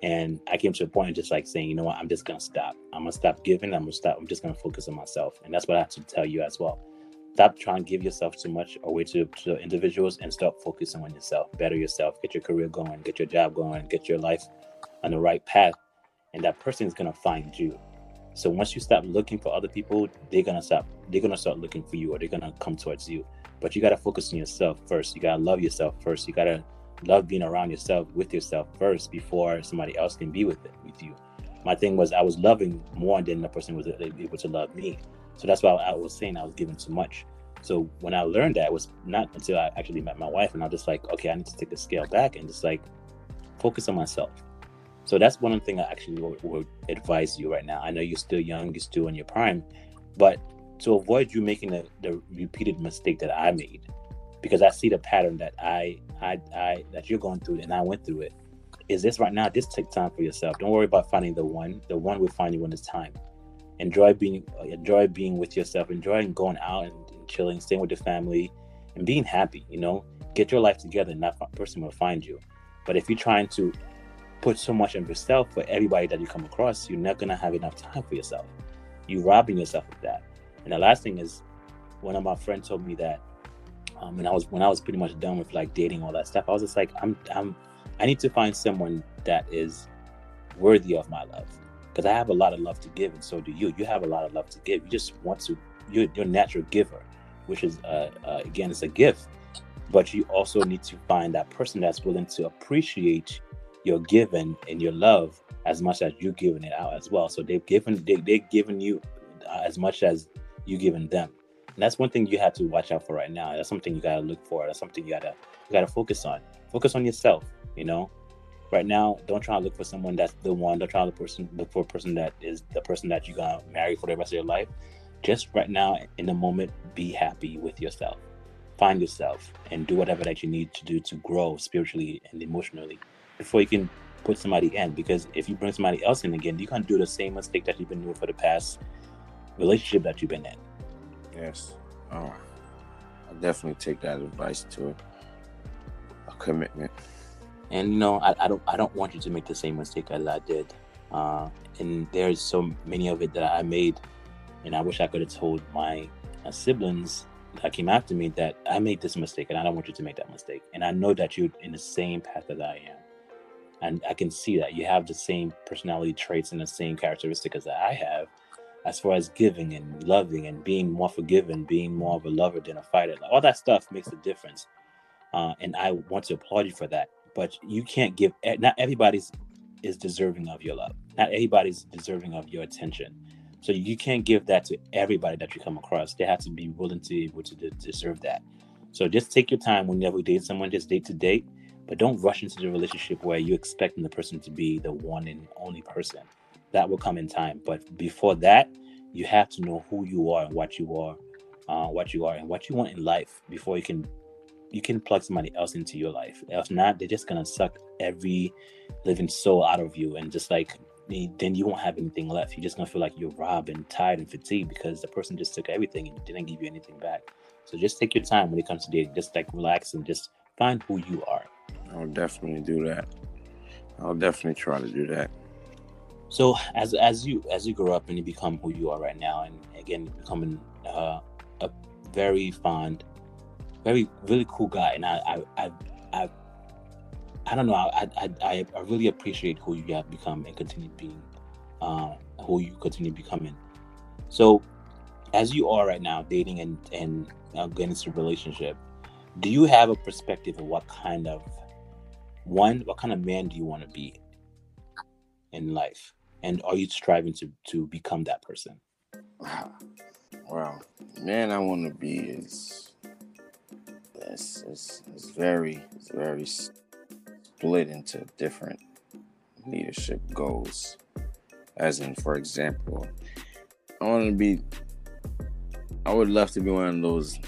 And I came to a point of just like saying, you know what, I'm just gonna stop. I'm gonna stop giving. I'm gonna stop. I'm just gonna focus on myself. And that's what I have to tell you as well. Stop trying to give yourself too much away to, to individuals and start focusing on yourself. Better yourself. Get your career going. Get your job going. Get your life on the right path. And that person is gonna find you. So once you stop looking for other people, they're gonna stop. They're gonna start looking for you, or they're gonna come towards you. But you gotta focus on yourself first. You gotta love yourself first. You gotta love being around yourself with yourself first before somebody else can be with it with you. My thing was I was loving more than the person was able to love me. So that's why I was saying I was giving too much. So when I learned that, it was not until I actually met my wife, and I was just like, okay, I need to take a scale back and just like focus on myself so that's one thing I actually would, would advise you right now. I know you're still young, you're still in your prime, but to avoid you making the, the repeated mistake that I made, because I see the pattern that I, I, I, that you're going through and I went through it. Is this right now? Just take time for yourself. Don't worry about finding the one. The one will find you when it's time. Enjoy being, enjoy being with yourself. Enjoy going out and, and chilling, staying with your family, and being happy. You know, get your life together, and that person will find you. But if you're trying to put so much of yourself for everybody that you come across, you're not gonna have enough time for yourself. You're robbing yourself of that. And the last thing is, one of my friends told me that, um, and I was when I was pretty much done with like dating all that stuff, I was just like, I'm, I'm, I need to find someone that is worthy of my love, because I have a lot of love to give, and so do you. You have a lot of love to give. You just want to, you're, you're a natural giver, which is, uh, uh, again, it's a gift. But you also need to find that person that's willing to appreciate your given and your love as much as you're giving it out as well. So they've given they they've given you uh, as much as you giving them. And that's one thing you have to watch out for right now. That's something you gotta look for. That's something you gotta you gotta focus on. Focus on yourself. You know, right now, don't try to look for someone that's the one. Don't try to look, person, look for a person that is the person that you're gonna marry for the rest of your life. Just right now, in the moment, be happy with yourself. Find yourself and do whatever that you need to do to grow spiritually and emotionally before you can put somebody in. Because if you bring somebody else in again, you can't do the same mistake that you've been doing for the past relationship that you've been in.
Yes. Oh, I definitely take that advice to it. a commitment.
And you know, I, I don't I don't want you to make the same mistake as I did. Uh, and there's so many of it that I made, and I wish I could have told my, my siblings that came after me that I made this mistake, and I don't want you to make that mistake. And I know that you're in the same path that I am and I can see that you have the same personality traits and the same characteristics that I have, as far as giving and loving and being more forgiving, being more of a lover than a fighter. Like, all that stuff makes a difference, uh, and I want to applaud you for that. But you can't give. Not everybody's is deserving of your love. not everybody's deserving of your attention. So you can't give that to everybody that you come across. They have to be willing to be able to de- deserve that. So just take your time whenever you date someone, just date to date, but don't rush into the relationship where you're expecting the person to be the one and only person. That will come in time. But before that, you have to know who you are and what you are, uh, what you are and what you want in life before you can you can plug somebody else into your life. If not, they're just gonna suck every living soul out of you and just like then you won't have anything left. You're just gonna feel like you're robbed and tired and fatigued because the person just took everything and didn't give you anything back. So just take your time when it comes to dating. Just like relax and just find who you are.
I'll definitely do that. I'll definitely try to do that.
So as as you as you grow up and you become who you are right now, and again becoming uh, a very fond, very really cool guy, and I I I, I I don't know. I, I I really appreciate who you have become and continue being, uh, who you continue becoming. So, as you are right now, dating and and uh, getting into a relationship, do you have a perspective of what kind of one, what kind of man do you want to be in life, and are you striving to to become that person?
Wow, Well, man, I want to be is it's, it's, it's very it's very split into different leadership goals. As in, for example, I want to be. I would love to be one of those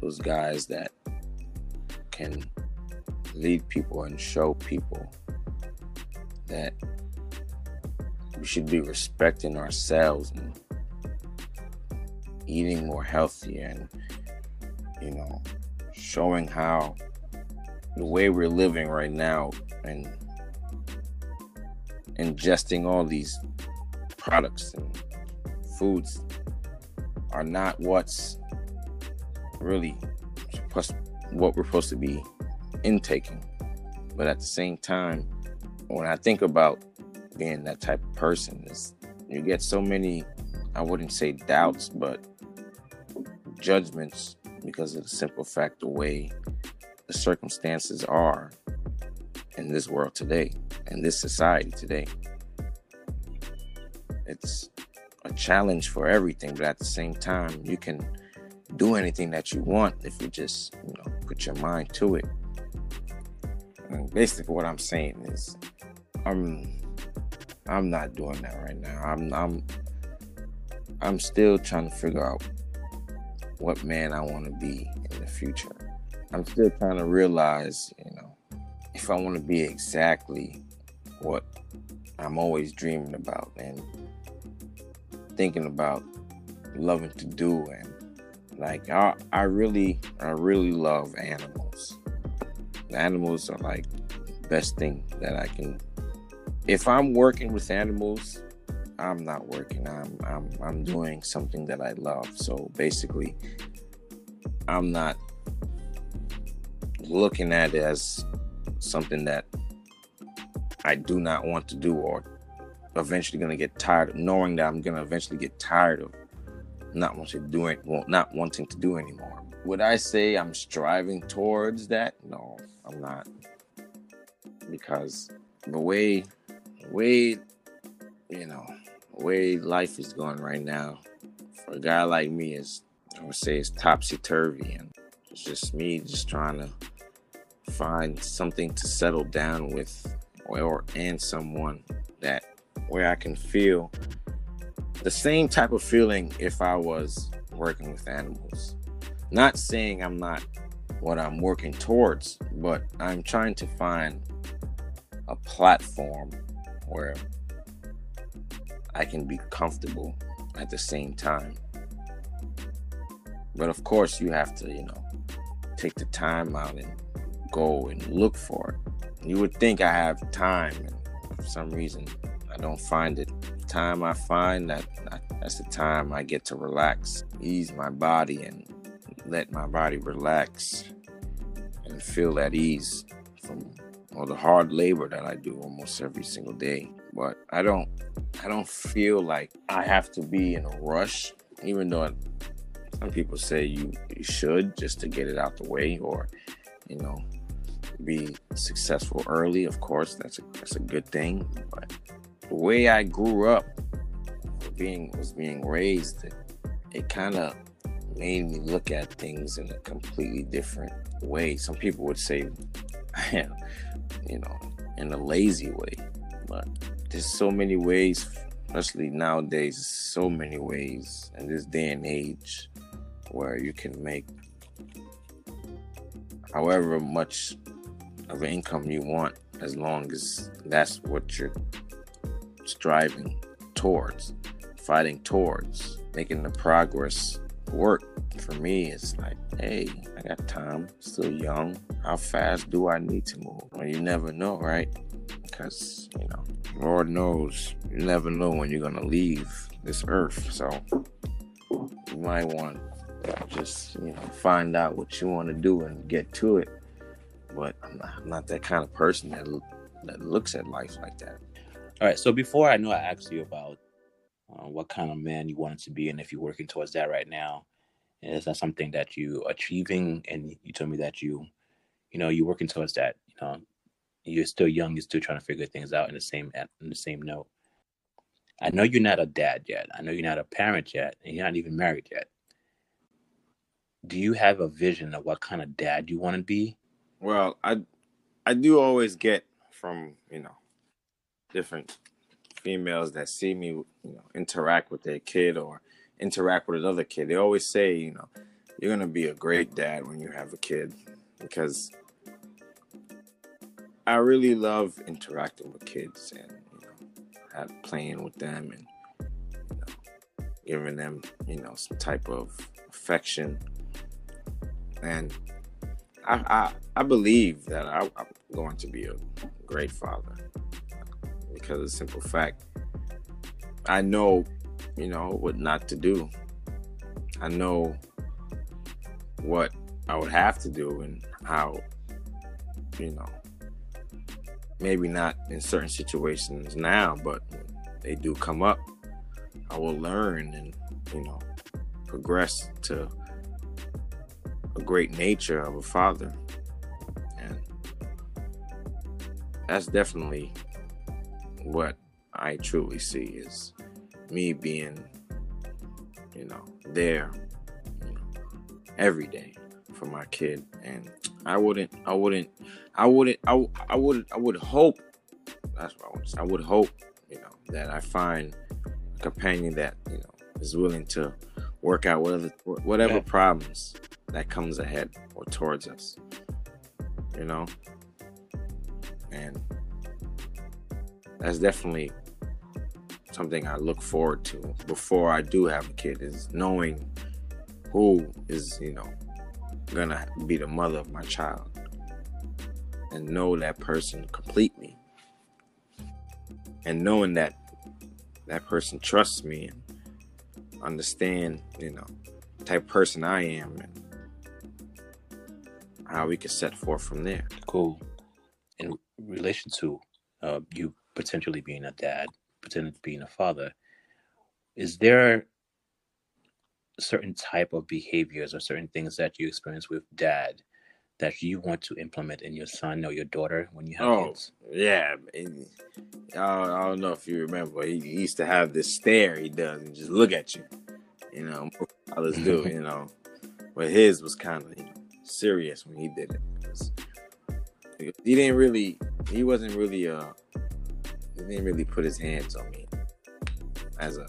those guys that can lead people and show people that we should be respecting ourselves and eating more healthy and you know showing how the way we're living right now and ingesting all these products and foods are not what's really supposed what we're supposed to be intaking. But at the same time, when I think about being that type of person, is you get so many I wouldn't say doubts, but judgments because of the simple fact the way the circumstances are in this world today, in this society today. It's a challenge for everything, but at the same time, you can do anything that you want if you just, you know, put your mind to it. Basically, what I'm saying is, I'm, I'm not doing that right now. I'm, I'm, I'm still trying to figure out what man I want to be in the future. I'm still trying to realize, you know, if I want to be exactly what I'm always dreaming about and thinking about loving to do and like I, I really I really love animals. Animals are like best thing that I can if I'm working with animals, I'm not working. I'm I'm I'm mm. doing something that I love. So basically I'm not looking at it as something that I do not want to do or eventually going to get tired of knowing that I'm going to eventually get tired of not wanting to do it, well, not wanting to do anymore. Would I say I'm striving towards that? No, I'm not. Because the way, way, you know, way life is going right now, for a guy like me is, I would say, it's topsy turvy, and it's just me just trying to find something to settle down with or and someone that where I can feel the same type of feeling if I was working with animals. Not saying I'm not what I'm working towards, but I'm trying to find a platform where I can be comfortable at the same time. But of course, you have to, you know, take the time out and go and look for it. You would think I have time, and for some reason, I don't find it. The time I find that that's the time I get to relax, ease my body, and let my body relax and feel at ease from all the hard labor that I do almost every single day. But I don't, I don't feel like I have to be in a rush, even though some people say you, you should just to get it out the way, or you know, be successful early. Of course, that's a that's a good thing. But the way I grew up, being was being raised, it, it kind of made me look at things in a completely different way. Some people would say, you know, in a lazy way, but there's so many ways, especially nowadays, so many ways in this day and age where you can make however much of an income you want as long as that's what you're striving towards, fighting towards, making the progress work. For me, it's like, hey, I got time, still young. How fast do I need to move? Well, you never know, right? Because, you know, Lord knows you never know when you're to leave this earth. So you might want just, you know, find out what you want to do and get to it. But I'm not, I'm not that kind of person that, that looks at life like that.
All right. So before I know I asked you about uh, what kind of man you wanted to be and if you're working towards that right now, and is that something that you achieving? And you told me that you, you know, you're working towards that. You know, you're still young. You're still trying to figure things out in the same in the same note. I know you're not a dad yet. I know you're not a parent yet, and you're not even married yet. Do you have a vision of what kind of dad you want to be?
Well, I I do always get from you know different females that see me, you know, interact with their kid or interact with another kid. They always say, you know, you're gonna be a great dad when you have a kid because I really love interacting with kids and you know, have, playing with them and you know, giving them, you know, some type of affection. And I, I, I believe that I, I'm going to be a great father because of the simple fact I know, you know, what not to do. I know what I would have to do and how, you know, maybe not in certain situations now, but they do come up. I will learn and, you know, progress to a great nature of a father. And that's definitely what I truly see is me being, you know, there you know, every day for my kid. And I wouldn't, I wouldn't, I wouldn't, I, I would, I would hope. That's what I would say. I would hope, you know, that I find a companion that you know is willing to work out whatever whatever yeah. problems that comes ahead or towards us. You know, and that's definitely something I look forward to before I do have a kid is knowing who is, you know, gonna be the mother of my child and know that person completely and knowing that that person trusts me and understand, you know, type of person I am and how we can set forth from there.
Cool. In relation to uh, you potentially being a dad, potentially being a father, is there certain type of behaviors or certain things that you experience with dad that you want to implement in your son or your daughter when you have oh, kids?
Yeah. I, I don't know if you remember, he, he used to have this stare he does and just look at you. You know, fathers do, you know. But his was kind of serious when he did it. He didn't really, he wasn't really he didn't really put his hands on me. As a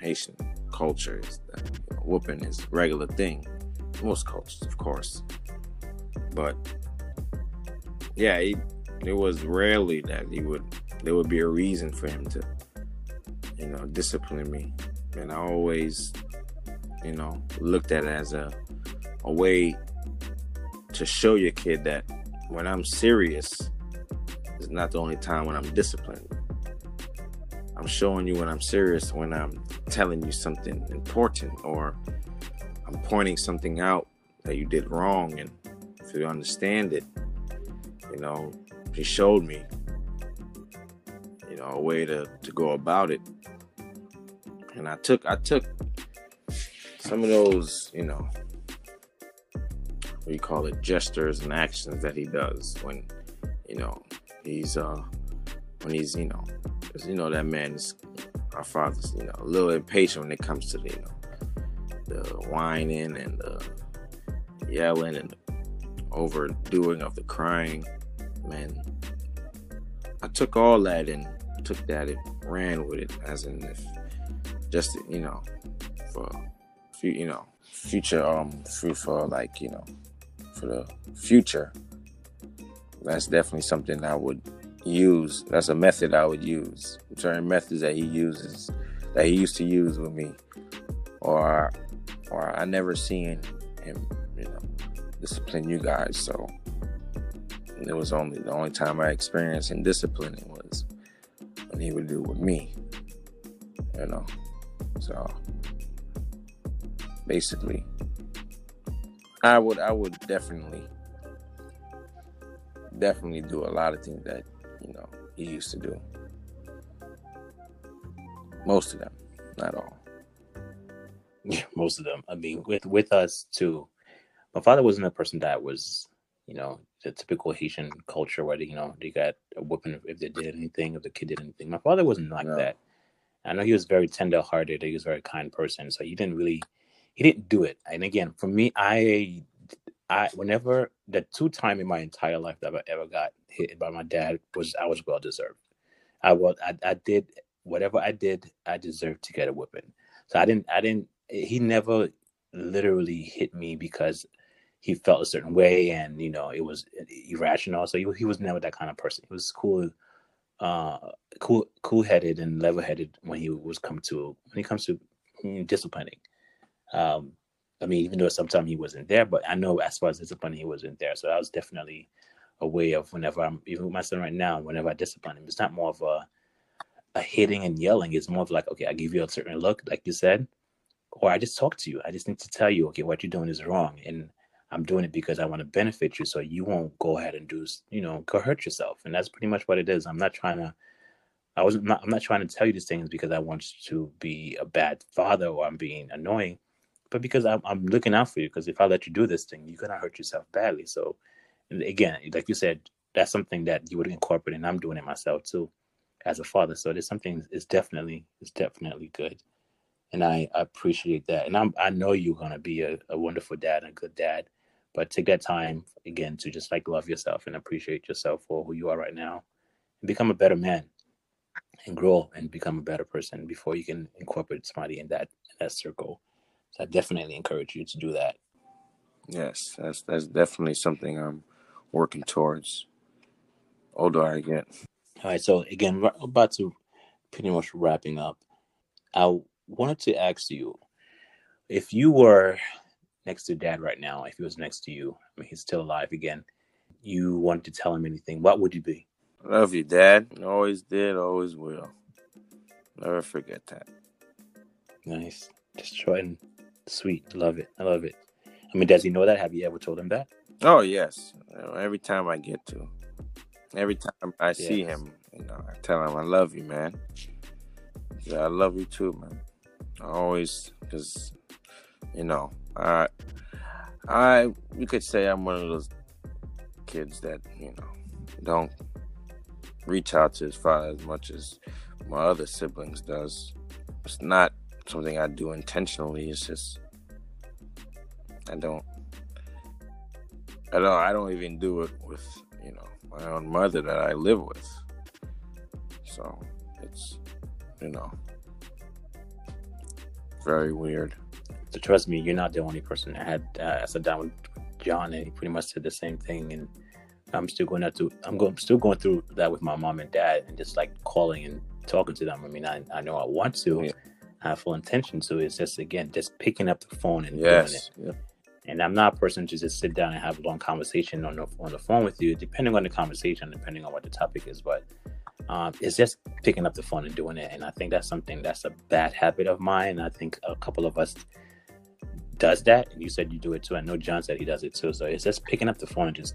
Haitian culture, is that you know, whooping is regular thing. Most cultures, of course, but yeah, he, it was rarely that he would. There would be a reason for him to, you know, discipline me, and I always, you know, looked at it as a a way to show your kid that when I'm serious, it's not the only time when I'm disciplined. I'm showing you when I'm serious, when I'm telling you something important, or I'm pointing something out that you did wrong. And if you understand it, you know, he showed me, you know, a way to, to go about it. And I took, I took some of those, you know, what you call it, gestures and actions that he does when, you know, He's uh, when he's you know, because you know that man is our father's you know a little impatient when it comes to the you know the whining and the yelling and overdoing of the crying. Man, I took all that and took that and ran with it, as in if just you know for you know future um for like you know for the future. That's definitely something I would use. That's a method I would use. Certain methods that he uses, that he used to use with me, or or I never seen him, you know, discipline you guys. So it was only the only time I experienced him disciplining was when he would do with me, you know. So basically, I would I would definitely definitely do a lot of things that you know he used to do. Most of them, not all.
Yeah, most of them. I mean, with with us too. My father wasn't a person that was, you know, the typical Haitian culture where they, you know they got a whooping if they did anything, if the kid did anything. My father wasn't like no. that. I know he was very tender hearted. He was a very kind person, so he didn't really, he didn't do it. And again, for me, I I whenever the two time in my entire life that I ever got hit by my dad was I was well deserved. I was I, I did whatever I did, I deserved to get a whipping. So I didn't I didn't he never literally hit me because he felt a certain way and you know it was irrational. So he, he was never that kind of person. He was cool uh cool cool headed and level headed when he was come to when he comes to disciplining. Um I mean, even though sometimes he wasn't there, but I know as far as discipline, he wasn't there. So that was definitely a way of whenever I'm even with my son right now, whenever I discipline him, it's not more of a a hitting and yelling. It's more of like, okay, I give you a certain look, like you said, or I just talk to you. I just need to tell you, okay, what you're doing is wrong, and I'm doing it because I want to benefit you, so you won't go ahead and do, you know, go hurt yourself. And that's pretty much what it is. I'm not trying to. I was not. I'm not trying to tell you these things because I want you to be a bad father or I'm being annoying but because I'm, I'm looking out for you. Because if I let you do this thing, you're gonna hurt yourself badly. So, again, like you said, that's something that you would incorporate, and I'm doing it myself too, as a father. So there's something is definitely is definitely good, and I, I appreciate that. And I'm I know you're gonna be a, a wonderful dad and a good dad, but take that time again to just like love yourself and appreciate yourself for who you are right now, and become a better man, and grow and become a better person before you can incorporate somebody in that in that circle so I definitely encourage you to do that.
Yes, that's that's definitely something I'm working towards. Older I get.
All right. So again, we're about to pretty much wrapping up. I wanted to ask you if you were next to dad right now, if he was next to you, I mean, he's still alive again, you wanted to tell him anything, what would you be?
Love you, Dad. Always did, always will. Never forget that.
Nice. Just and Sweet. Love it. I love it. I mean, does he know that? Have you ever told him that?
Oh, yes. Every time I get to. Every time I yes. see him, you know, I tell him I love you, man. Yeah, I love you too, man. I always, because, you know, I, I, you could say I'm one of those kids that, you know, don't reach out to his father as much as my other siblings does. It's not something I do intentionally. It's just I don't I don't I don't even do it with, you know, my own mother that I live with. So it's you know very weird.
So trust me, you're not the only person that had uh, I sat down with John and he pretty much said the same thing and I'm still going to I'm going still going through that with my mom and dad and just like calling and talking to them. I mean I, I know I want to. Yeah have full intention to. It's just again just picking up the phone and yes. doing it. And I'm not a person to just sit down and have a long conversation on the on the phone with you, depending on the conversation, depending on what the topic is. But um, it's just picking up the phone and doing it. And I think that's something that's a bad habit of mine. I think a couple of us does that. And you said you do it too. I know John said he does it too. So it's just picking up the phone and just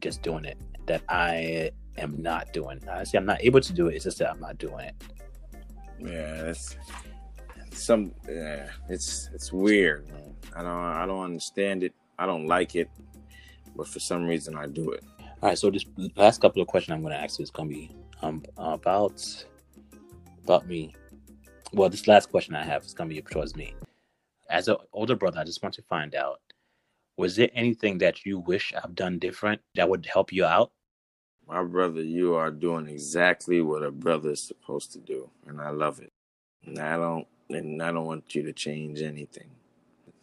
just doing it. That I am not doing. I say I'm not able to do it. It's just that I'm not doing it.
Yeah, that's some yeah, it's it's weird. Man. I don't I don't understand it. I don't like it, but for some reason I do it.
All right. So this last couple of questions I'm going to ask is going to be um, about about me. Well, this last question I have is going to be towards me. As an older brother, I just want to find out: was there anything that you wish I've done different that would help you out?
My brother, you are doing exactly what a brother is supposed to do, and I love it. And I don't, and I don't want you to change anything.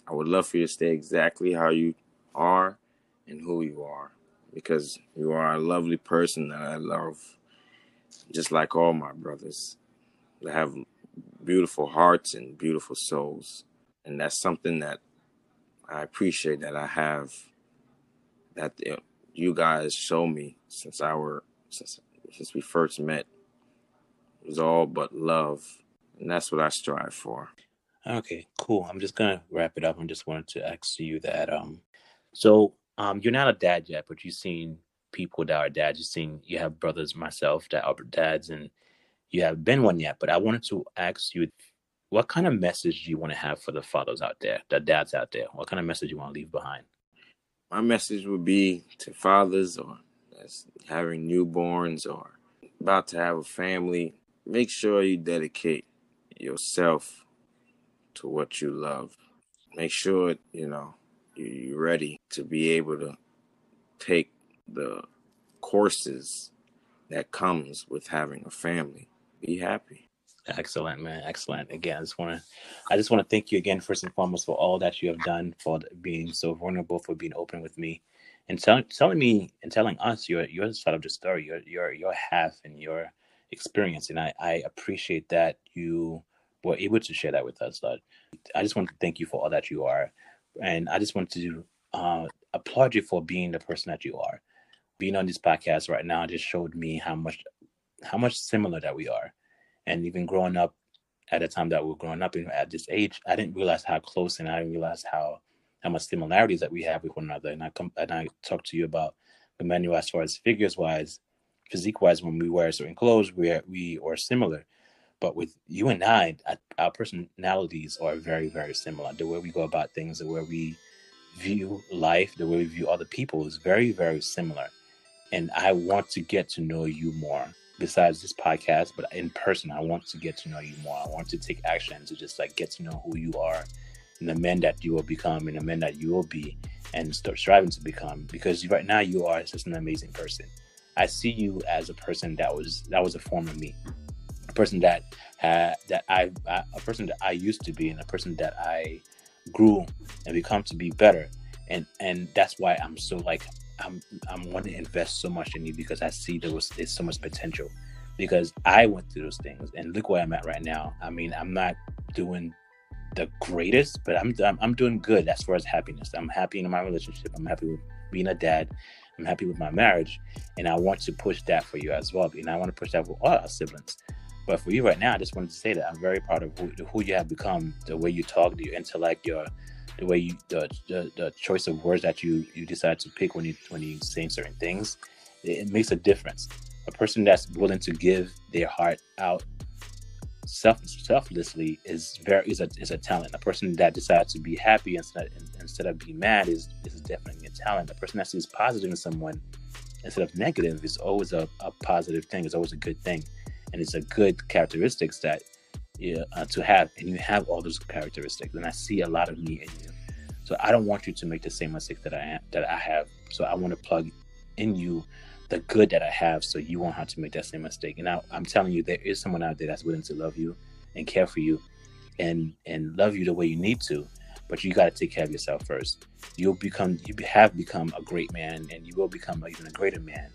I would love for you to stay exactly how you are and who you are, because you are a lovely person that I love, just like all my brothers. They have beautiful hearts and beautiful souls, and that's something that I appreciate that I have. That you guys show me since our since since we first met it was all but love, and that's what I strive for.
Okay, cool. I'm just gonna wrap it up. I just wanted to ask you that. Um, so um, you're not a dad yet, but you've seen people that are dads. You've seen you have brothers, myself, that are dads, and you haven't been one yet. But I wanted to ask you, what kind of message do you want to have for the fathers out there, the dads out there? What kind of message you want to leave behind?
My message would be to fathers or that's having newborns or about to have a family. Make sure you dedicate yourself to what you love. Make sure you know you're ready to be able to take the courses that comes with having a family. Be happy.
Excellent, man. Excellent. Again, I just want to, I just want to thank you again, first and foremost, for all that you have done, for being so vulnerable, for being open with me, and telling telling me and telling us your your side of the story, your your your half and your experience. And I I appreciate that you were able to share that with us. But I just want to thank you for all that you are, and I just want to uh, applaud you for being the person that you are. Being on this podcast right now just showed me how much how much similar that we are and even growing up at the time that we are growing up at this age, I didn't realize how close and I didn't realize how how much similarities that we have with one another. And I come and I talk to you about Emmanuel as far as figures wise, physique wise, when we wear certain clothes, we are, we are similar. But with you and I, our personalities are very, very similar. The way we go about things, the way we view life, the way we view other people is very, very similar. And I want to get to know you more besides this podcast, but in person, I want to get to know you more. I want to take action to just like get to know who you are and the men that you will become and the men that you will be and start striving to become because right now you are just an amazing person. I see you as a person that was that was a form of me, a person that had that I, a person that I used to be and a person that I grew and become to be better, and and that's why I'm so like I'm I'm wanting to invest so much in you because I see there was there's so much potential. Because I went through those things and look where I'm at right now. I mean, I'm not doing the greatest, but I'm I'm, I'm doing good as far as happiness. I'm happy in my relationship. I'm happy with being a dad. I'm happy with my marriage, and I want to push that for you as well. And I want to push that for all our siblings. But for you right now, I just wanted to say that I'm very proud of who, who you have become, the way you talk, your intellect, your the way you the, the, the choice of words that you you decide to pick when you when you saying certain things, it, it makes a difference. A person that's willing to give their heart out self selflessly is very is a is a talent. A person that decides to be happy instead instead of being mad is is definitely a talent. A person that sees positive in someone instead of negative is always a, a positive thing. It's always a good thing, and it's a good characteristics that yeah, uh, to have, and you have all those characteristics, and I see a lot of me in you. So I don't want you to make the same mistake that I am, that I have. So I want to plug in you the good that I have, so you won't have to make that same mistake. And I, I'm telling you, there is someone out there that's willing to love you and care for you, and and love you the way you need to. But you got to take care of yourself first. You'll become, you have become a great man, and you will become even a greater man.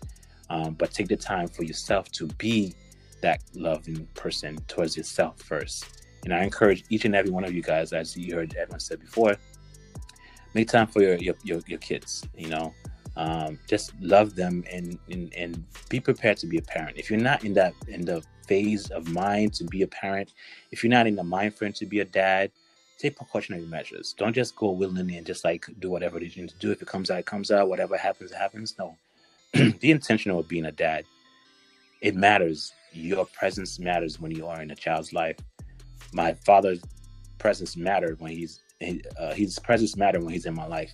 Um, but take the time for yourself to be that loving person towards yourself first. And I encourage each and every one of you guys, as you heard everyone said before, make time for your your, your, your kids. You know, um, just love them and, and and be prepared to be a parent. If you're not in that in the phase of mind to be a parent, if you're not in the mind frame to be a dad, take precautionary measures. Don't just go willingly and just like do whatever you need to do. If it comes out, it comes out. Whatever happens, happens. No, be intentional of being a dad. It matters your presence matters when you are in a child's life. My father's presence mattered when he's uh, his presence mattered when he's in my life.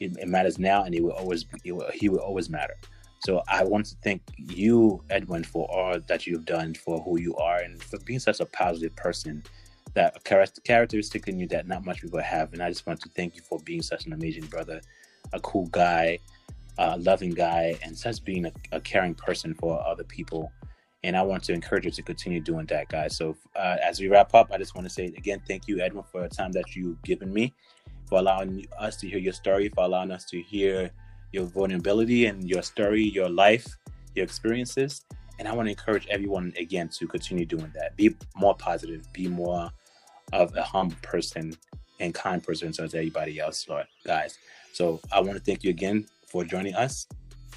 It, it, matters now, and it will always it will, he will always matter. So I want to thank you, Edwin, for all that you've done, for who you are, and for being such a positive person. That characteristic in you that not much people have. And I just want to thank you for being such an amazing brother, a cool guy, a loving guy, and such being a, a caring person for other people. And I want to encourage you to continue doing that, guys. So uh, as we wrap up, I just want to say again, thank you, Edwin, for the time that you've given me, for allowing us to hear your story, for allowing us to hear your vulnerability and your story, your life, your experiences. And I want to encourage everyone again to continue doing that. Be more positive, be more of a humble person and kind person towards everybody else, Lord, guys. So I want to thank you again for joining us.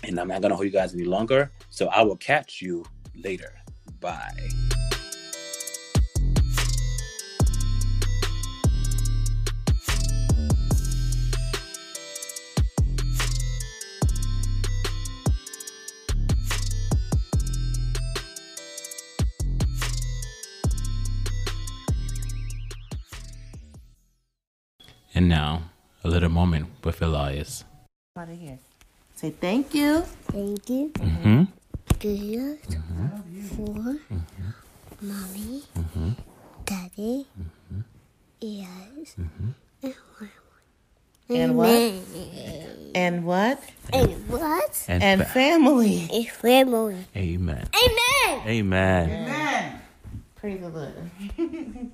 And I'm not going to hold you guys any longer. So I will catch you later. Bye.
And now, a little moment with Elias.
Out of here. Say thank you.
Thank you.
Mm-hmm.
Good. For mommy, Mhm. daddy, Mhm. yes, Mhm.
And what? And what?
and what?
And family.
A family. Amen.
Amen.
Amen.
Amen.
Praise the Lord.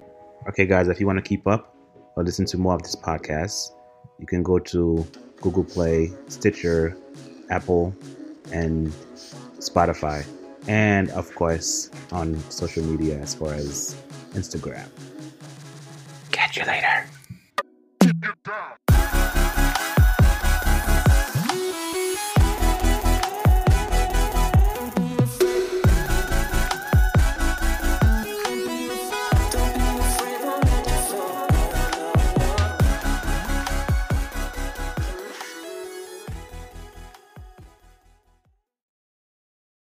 Okay, guys, if you want to keep up or listen to more of this podcast, you can go to Google Play, Stitcher, Apple, and Spotify. And of course, on social media as far as Instagram. Catch you later.